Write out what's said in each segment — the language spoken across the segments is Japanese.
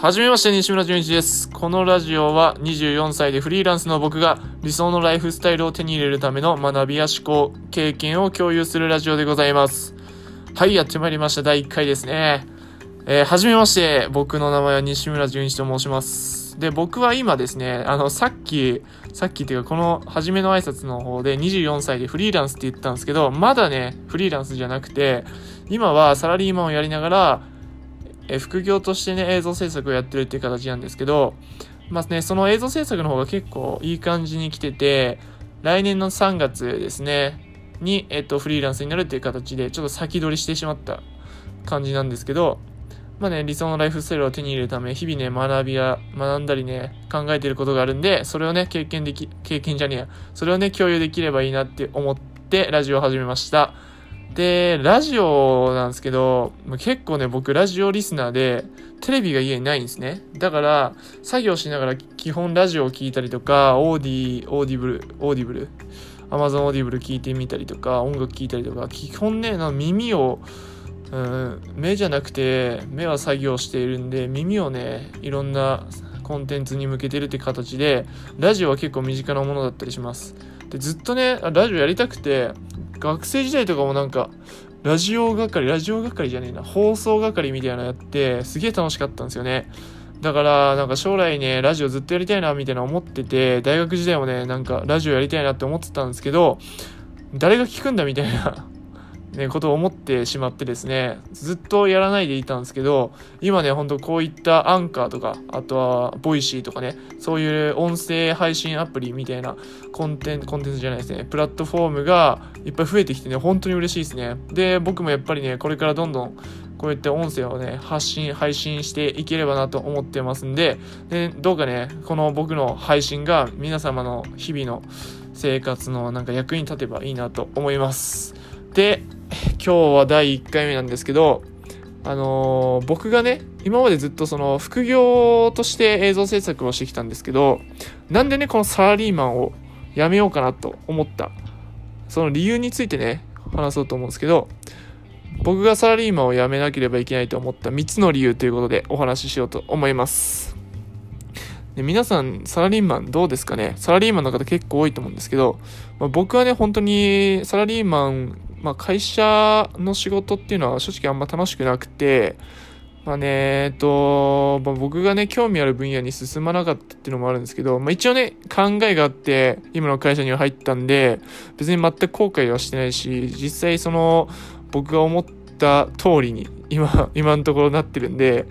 はじめまして、西村淳一です。このラジオは24歳でフリーランスの僕が理想のライフスタイルを手に入れるための学びや思考、経験を共有するラジオでございます。はい、やってまいりました。第1回ですね。えー、はじめまして、僕の名前は西村淳一と申します。で、僕は今ですね、あの、さっき、さっきっていうか、この初めの挨拶の方で24歳でフリーランスって言ったんですけど、まだね、フリーランスじゃなくて、今はサラリーマンをやりながら、え副業としてね、映像制作をやってるっていう形なんですけど、まあね、その映像制作の方が結構いい感じに来てて、来年の3月ですね、に、えっと、フリーランスになるっていう形で、ちょっと先取りしてしまった感じなんですけど、まあね、理想のライフスタイルを手に入れるため、日々ね、学びや、学んだりね、考えてることがあるんで、それをね、経験でき、経験じゃねえや、それをね、共有できればいいなって思って、ラジオを始めました。で、ラジオなんですけど、結構ね、僕ラジオリスナーで、テレビが家にないんですね。だから、作業しながら基本ラジオを聞いたりとか、オーディ、オーディブル、オーディブル、アマゾンオーディブル聞いてみたりとか、音楽聞いたりとか、基本ね、耳を、うん、目じゃなくて、目は作業しているんで、耳をね、いろんなコンテンツに向けてるって形で、ラジオは結構身近なものだったりします。で、ずっとね、ラジオやりたくて、学生時代とかもなんか、ラジオ係、ラジオ係じゃねえな、放送係みたいなのやって、すげえ楽しかったんですよね。だから、なんか将来ね、ラジオずっとやりたいな、みたいな思ってて、大学時代もね、なんかラジオやりたいなって思ってたんですけど、誰が聞くんだみたいな、ね、ことを思ってしまってですね、ずっとやらないでいたんですけど、今ね、ほんとこういったアンカーとか、あとは、 Voicyとかね、そういう音声配信アプリみたいなコンテンツ、コンテンツじゃないですね、プラットフォームがいっぱい増えてきてね、本当に嬉しいですね。で、僕もやっぱりね、これからどんどん、こうやって音声をね、発信、配信していければなと思ってますんで、で、どうかね、この僕の配信が皆様の日々の生活のなんか役に立てばいいなと思います。で、今日は第1回目なんですけど、あのー僕がね、今までずっとその副業として映像制作をしてきたんですけど、なんでね、このサラリーマンを辞めようかなと思った、その理由についてね、話そうと思うんですけど、僕がサラリーマンを辞めなければいけないと思った3つの理由ということでお話ししようと思います。で皆さん、サラリーマンどうですかね？サラリーマンの方結構多いと思うんですけど、まあ、僕はね、本当にサラリーマン、まあ、会社の仕事っていうのは正直あんま楽しくなくて、まあね、えっと、まあ、僕がね、興味ある分野に進まなかったっていうのもあるんですけど、まあ、一応ね、考えがあって、今の会社には入ったんで、別に全く後悔はしてないし、実際その、僕が思った通りに、今、今のところなってるんで、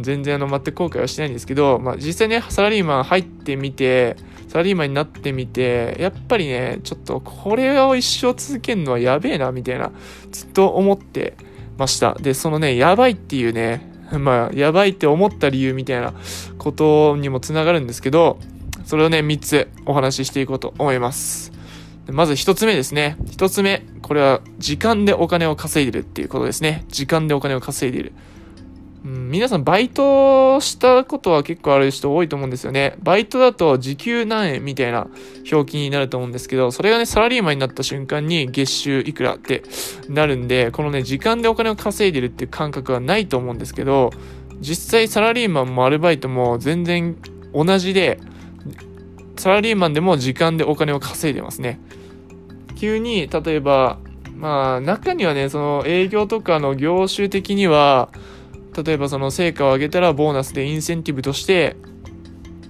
全然あの、全く後悔はしてないんですけど、まあ、実際ね、サラリーマン入ってみて、サラリーマンになってみて、やっぱりね、ちょっとこれを一生続けるのはやべえな、みたいな、ずっと思ってました。で、そのね、やばいっていうね、まあ、やばいって思った理由みたいなことにもつながるんですけど、それをね、3つお話ししていこうと思います。まず1つ目ですね。1つ目、これは時間でお金を稼いでるっていうことですね。時間でお金を稼いでいる。うん、皆さんバイトしたことは結構ある人多いと思うんですよね。バイトだと時給何円みたいな表記になると思うんですけど、それがね、サラリーマンになった瞬間に月収いくらってなるんで、このね、時間でお金を稼いでるっていう感覚はないと思うんですけど、実際サラリーマンもアルバイトも全然同じで、サラリーマンでも時間でお金を稼いでますね。急に、例えば、まあ、中にはね、その営業とかの業種的には、例えばその成果を上げたらボーナスでインセンティブとして、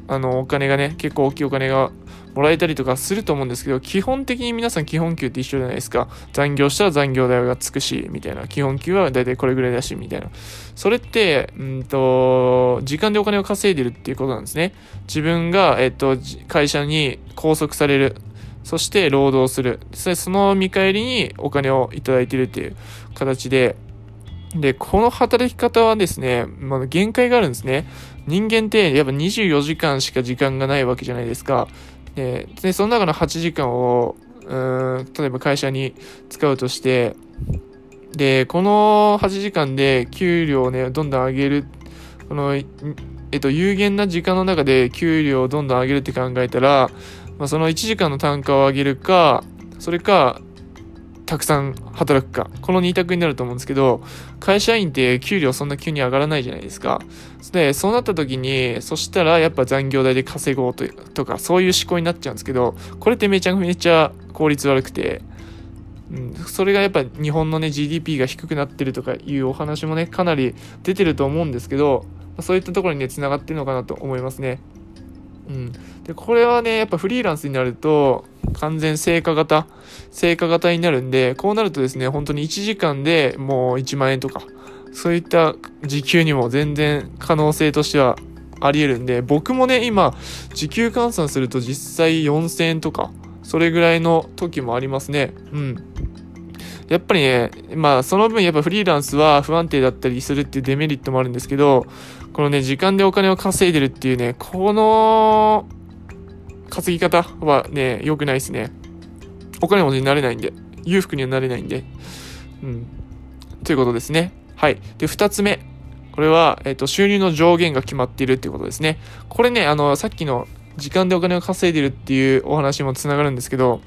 あの、お金がね、結構大きいお金がもらえたりとかすると思うんですけど、基本的に皆さん基本給って一緒じゃないですか。残業したら残業代がつくし、みたいな。基本給はだいたいこれぐらいだし、みたいな。それって、うんと、時間でお金を稼いでるっていうことなんですね。自分が、えっと、会社に拘束される。そして労働する。そその見返りにお金をいただいてるっていう形で、で、この働き方はですね、まあ、限界があるんですね。人間ってやっぱ24時間しか時間がないわけじゃないですか。で、でその中の8時間を、うん、例えば会社に使うとして、で、この8時間で給料をね、どんどん上げる、この、えっと、有限な時間の中で給料をどんどん上げるって考えたら、まあ、その1時間の単価を上げるか、それか、たくさん働くか。この2択になると思うんですけど、会社員って給料そんな急に上がらないじゃないですか。で、そうなった時に、そしたらやっぱ残業代で稼ごうととか、そういう思考になっちゃうんですけど、これってめちゃめちゃ効率悪くて、うん、それがやっぱ日本のね GDP が低くなってるとかいうお話もねかなり出てると思うんですけどそういったところにねつながってるのかなと思いますね。うん、でこれはねやっぱフリーランスになると完全成果型成果型になるんでこうなるとですね本当に1時間でもう1万円とかそういった時給にも全然可能性としてはありえるんで僕もね今時給換算すると実際4000円とかそれぐらいの時もありますね。うん。やっぱりね、まあその分やっぱフリーランスは不安定だったりするっていうデメリットもあるんですけど、このね、時間でお金を稼いでるっていうね、この稼ぎ方はね、良くないですね。お金持ちになれないんで、裕福にはなれないんで。うん。ということですね。はい。で、二つ目。これは、えっ、と、収入の上限が決まっているっていうことですね。これね、あの、さっきの時間でお金を稼いでるっていうお話もつながるんですけど、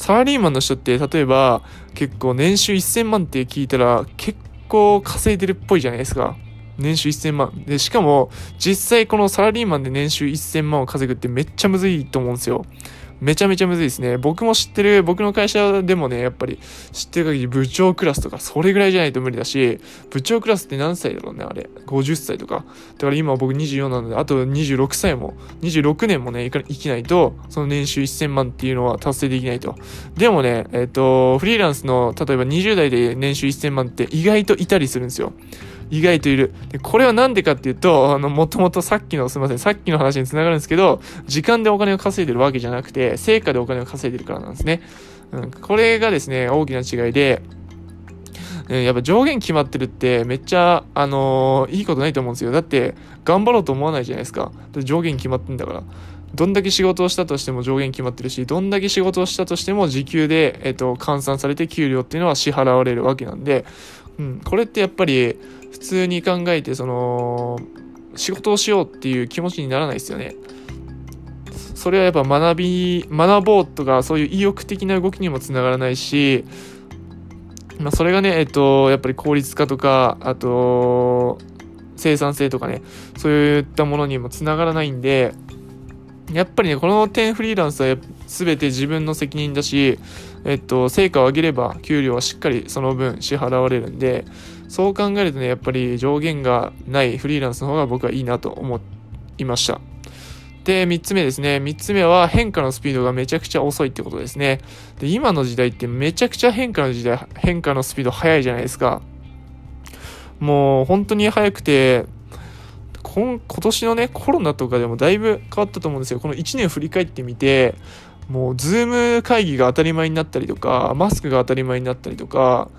サラリーマンの人って例えば結構年収1000万って聞いたら結構稼いでるっぽいじゃないですか。年収1000万。で、しかも実際このサラリーマンで年収1000万を稼ぐってめっちゃむずいと思うんですよ。めちゃめちゃむずいですね。僕も知ってる、僕の会社でもね、やっぱり知ってる限り部長クラスとか、それぐらいじゃないと無理だし、部長クラスって何歳だろうね、あれ。50歳とか。だから今僕24なので、あと26歳も、26年もね、生きないと、その年収1000万っていうのは達成できないと。でもね、えっ、と、フリーランスの、例えば20代で年収1000万って意外といたりするんですよ。意外といる。で、これはなんでかっていうと、あの、もともとさっきの、すみません、さっきの話につながるんですけど、時間でお金を稼いでるわけじゃなくて、成果でお金を稼いでるからなんですね。うん、これがですね、大きな違いで、やっぱ上限決まってるってめっちゃ、あのー、いいことないと思うんですよ。だって、頑張ろうと思わないじゃないですか。上限決まってんだから。どんだけ仕事をしたとしても上限決まってるし、どんだけ仕事をしたとしても時給で、えっと、換算されて給料っていうのは支払われるわけなんで、うん、これってやっぱり、普通に考えてその仕事をしようっていう気持ちにならないですよね。それはやっぱ学び学ぼうとかそういう意欲的な動きにもつながらないし、まあ、それがねえっとやっぱり効率化とかあと生産性とかねそういったものにもつながらないんでやっぱりねこの点フリーランスは全て自分の責任だしえっと成果を上げれば給料はしっかりその分支払われるんでそう考えるとね、やっぱり上限がないフリーランスの方が僕はいいなと思いました。で、3つ目ですね。3つ目は変化のスピードがめちゃくちゃ遅いってことですね。で、今の時代ってめちゃくちゃ変化の時代、変化のスピード速いじゃないですか。もう本当に速くて、今年のね、コロナとかでもだいぶ変わったと思うんですよ。この1年振り返ってみて、もう、 Zoom会議が当たり前になったりとか、マスクが当たり前になったりとか、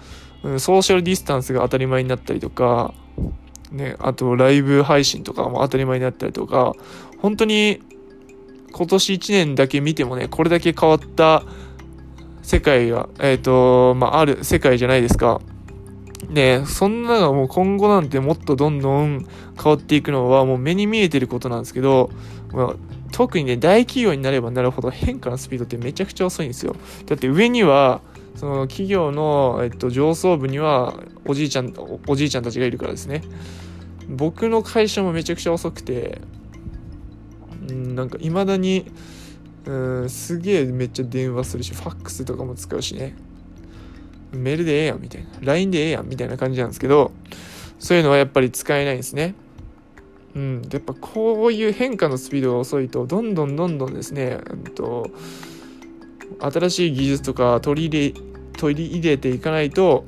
うん、ソーシャルディスタンスが当たり前になったりとか、ね、あとライブ配信とかも当たり前になったりとか、本当に今年1年だけ見てもね、これだけ変わった世界が、えっ、ー、と、まあ、ある世界じゃないですか。で、そんなのがもう今後なんてもっとどんどん変わっていくのはもう目に見えてることなんですけど、まあ、特にね、大企業になればなるほど変化のスピードってめちゃくちゃ遅いんですよ。だって上には、その企業の、えっと、上層部にはおじいちゃんおじいちゃんたちがいるからですね。僕の会社もめちゃくちゃ遅くてんなんかいまだにうんすげえめっちゃ電話するしファックスとかも使うしね。メールでええやんみたいな LINE でええやんみたいな感じなんですけどそういうのはやっぱり使えないんですね。うん、やっぱこういう変化のスピードが遅いとどんどんどんどんですね、うんと新しい技術とか取り入れ取り入れていかないと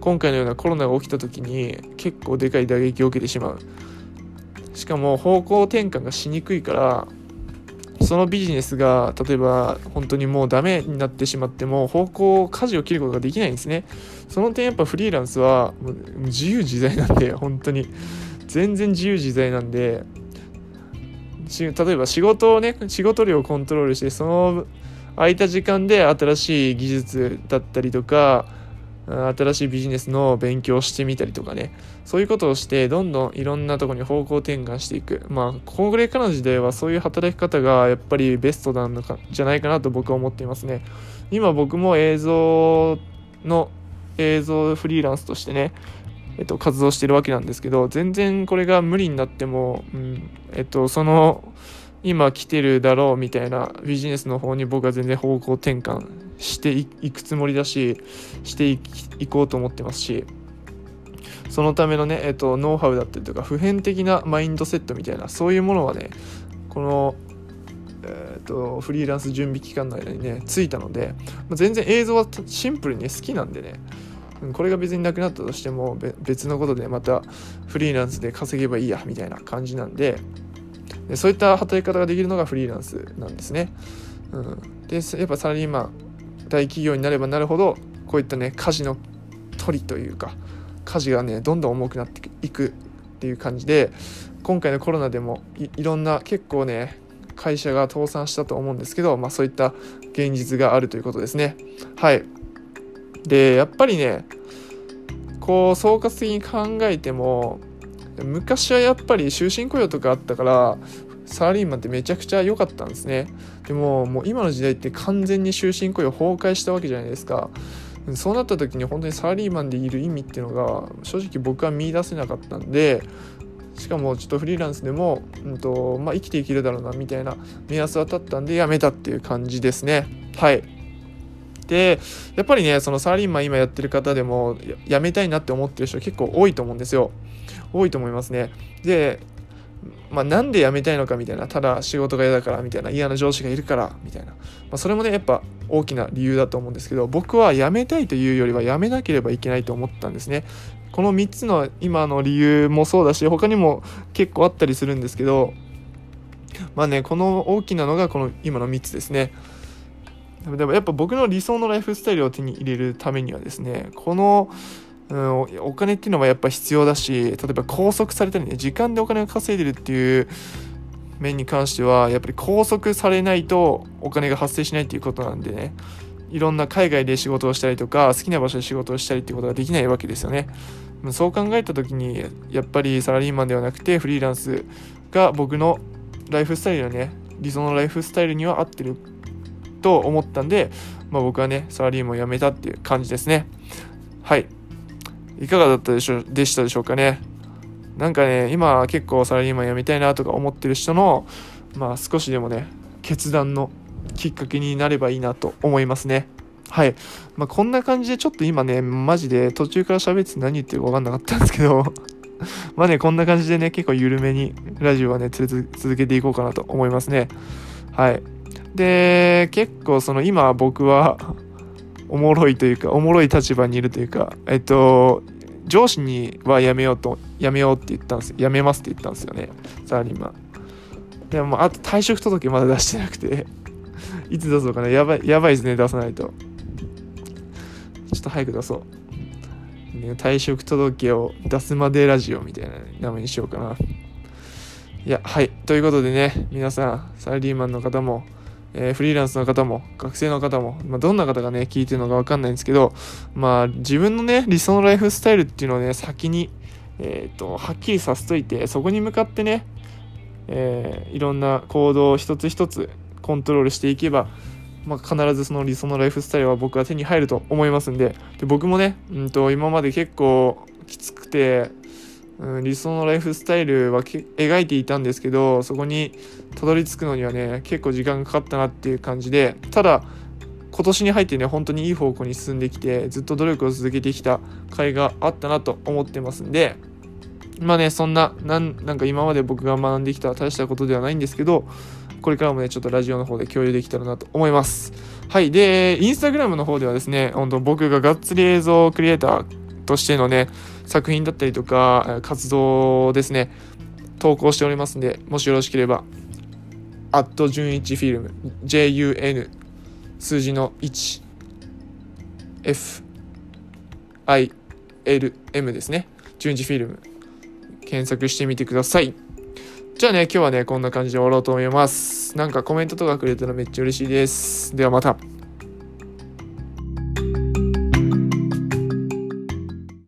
今回のようなコロナが起きた時に結構でかい打撃を受けてしまう。しかも方向転換がしにくいからそのビジネスが例えば本当にもうダメになってしまっても方向舵を切ることができないんですね。その点やっぱフリーランスは自由自在なんで本当に。全然自由自在なんで。例えば仕事をね仕事量をコントロールしてその空いた時間で新しい技術だったりとか新しいビジネスの勉強をしてみたりとかね。そういうことをしてどんどんいろんなとこに方向転換していく。まあこれからの時代はそういう働き方がやっぱりベストなのかじゃないかなと僕は思っていますね。今僕も映像の映像フリーランスとしてね、えっと、活動してるわけなんですけど全然これが無理になっても、うんえっと、その今来てるだろうみたいなビジネスの方に僕は全然方向転換していくつもりだししていこうと思ってますしそのためのね、えっと、ノウハウだったりとか普遍的なマインドセットみたいなそういうものはねこの、えーと、フリーランス準備期間の間にねついたので、まあ、全然映像はシンプルに、好きなんでねこれが別になくなったとしても別のことでまたフリーランスで稼げばいいやみたいな感じなんでそういった働き方ができるのがフリーランスなんですね。うん、でやっぱサラリーマン大企業になればなるほどこういったね家事の取りというか家事がねどんどん重くなっていくっていう感じで今回のコロナでもいろんな結構ね会社が倒産したと思うんですけど、まあ、そういった現実があるということですね。はいでやっぱりねこう総括的に考えても昔はやっぱり終身雇用とかあったからサラリーマンってめちゃくちゃ良かったんですね。でももう今の時代って完全に終身雇用崩壊したわけじゃないですか。そうなった時に本当にサラリーマンでいる意味っていうのが正直僕は見出せなかったんでしかもちょっとフリーランスでも、うんとまあ、生きていけるだろうなみたいな目安は立ったんでやめたっていう感じですね。はい。でやっぱりねそのサラリーマン今やってる方でも辞めたいなって思ってる人結構多いと思うんですよ。多いと思いますね。でまあ、なんで辞めたいのかみたいなただ仕事が嫌だからみたいな嫌な上司がいるからみたいな、まあ、それもねやっぱ大きな理由だと思うんですけど僕は辞めたいというよりは辞めなければいけないと思ったんですね。この3つの今の理由もそうだし他にも結構あったりするんですけどまあねこの大きなのがこの今の3つですね。でもやっぱ僕の理想のライフスタイルを手に入れるためにはですねこのうん、お金っていうのはやっぱ必要だし例えば拘束されたりね時間でお金を稼いでるっていう面に関してはやっぱり拘束されないとお金が発生しないっていうことなんでねいろんな海外で仕事をしたりとか好きな場所で仕事をしたりっていうことができないわけですよね。そう考えた時にやっぱりサラリーマンではなくてフリーランスが僕のライフスタイルのね理想のライフスタイルには合ってると思ったんで、まあ、僕はねサラリーマンを辞めたっていう感じですね。はい。いかがだったでしょでしたでしょうかね。なんかね、今結構サラリーマン辞めたいなとか思ってる人の、まあ少しでもね、決断のきっかけになればいいなと思いますね。はい。まあ、こんな感じでちょっと今ね、マジで途中から喋って何言ってるか分かんなかったんですけど まあね、こんな感じでね、結構緩めにラジオはね、続けていこうかなと思いますね。はい。で、結構その今僕はおもろいというか、おもろい立場にいるというか、えっと、上司には辞めようと、辞めようって言ったんですよ。辞めますって言ったんですよね。サラリーマン。でも、あと退職届まだ出してなくて いつ出そうかな。やばい、やばいですね、出さないと。ちょっと早く出そう。ね、退職届を出すまでラジオみたいな名前にしようかな。いや、はい。ということでね、皆さん、サラリーマンの方も、えー、フリーランスの方も学生の方も、まあ、どんな方がね聞いてるのか分かんないんですけどまあ自分のね理想のライフスタイルっていうのをね先に、えーと、はっきりさせといてそこに向かってね、えー、いろんな行動を一つ一つコントロールしていけば、まあ、必ずその理想のライフスタイルは僕は手に入ると思いますんでで僕もね、うんと今まで結構きつくてうん、理想のライフスタイルは描いていたんですけどそこにたどり着くのにはね結構時間がかかったなっていう感じでただ今年に入ってね本当にいい方向に進んできてずっと努力を続けてきた甲斐があったなと思ってますんでまあねそんななんなんか今まで僕が学んできた大したことではないんですけどこれからもねちょっとラジオの方で共有できたらなと思います。はいでインスタグラムの方ではですね本当僕ががっつり映像クリエイターとしてのね作品だったりとか活動ですね投稿しておりますんでもしよろしければアット純一フィルム JUN 数字の 1FILM ですね。純一フィルム検索してみてください。じゃあね今日はねこんな感じで終わろうと思います。なんかコメントとかくれたらめっちゃ嬉しいです。ではまた。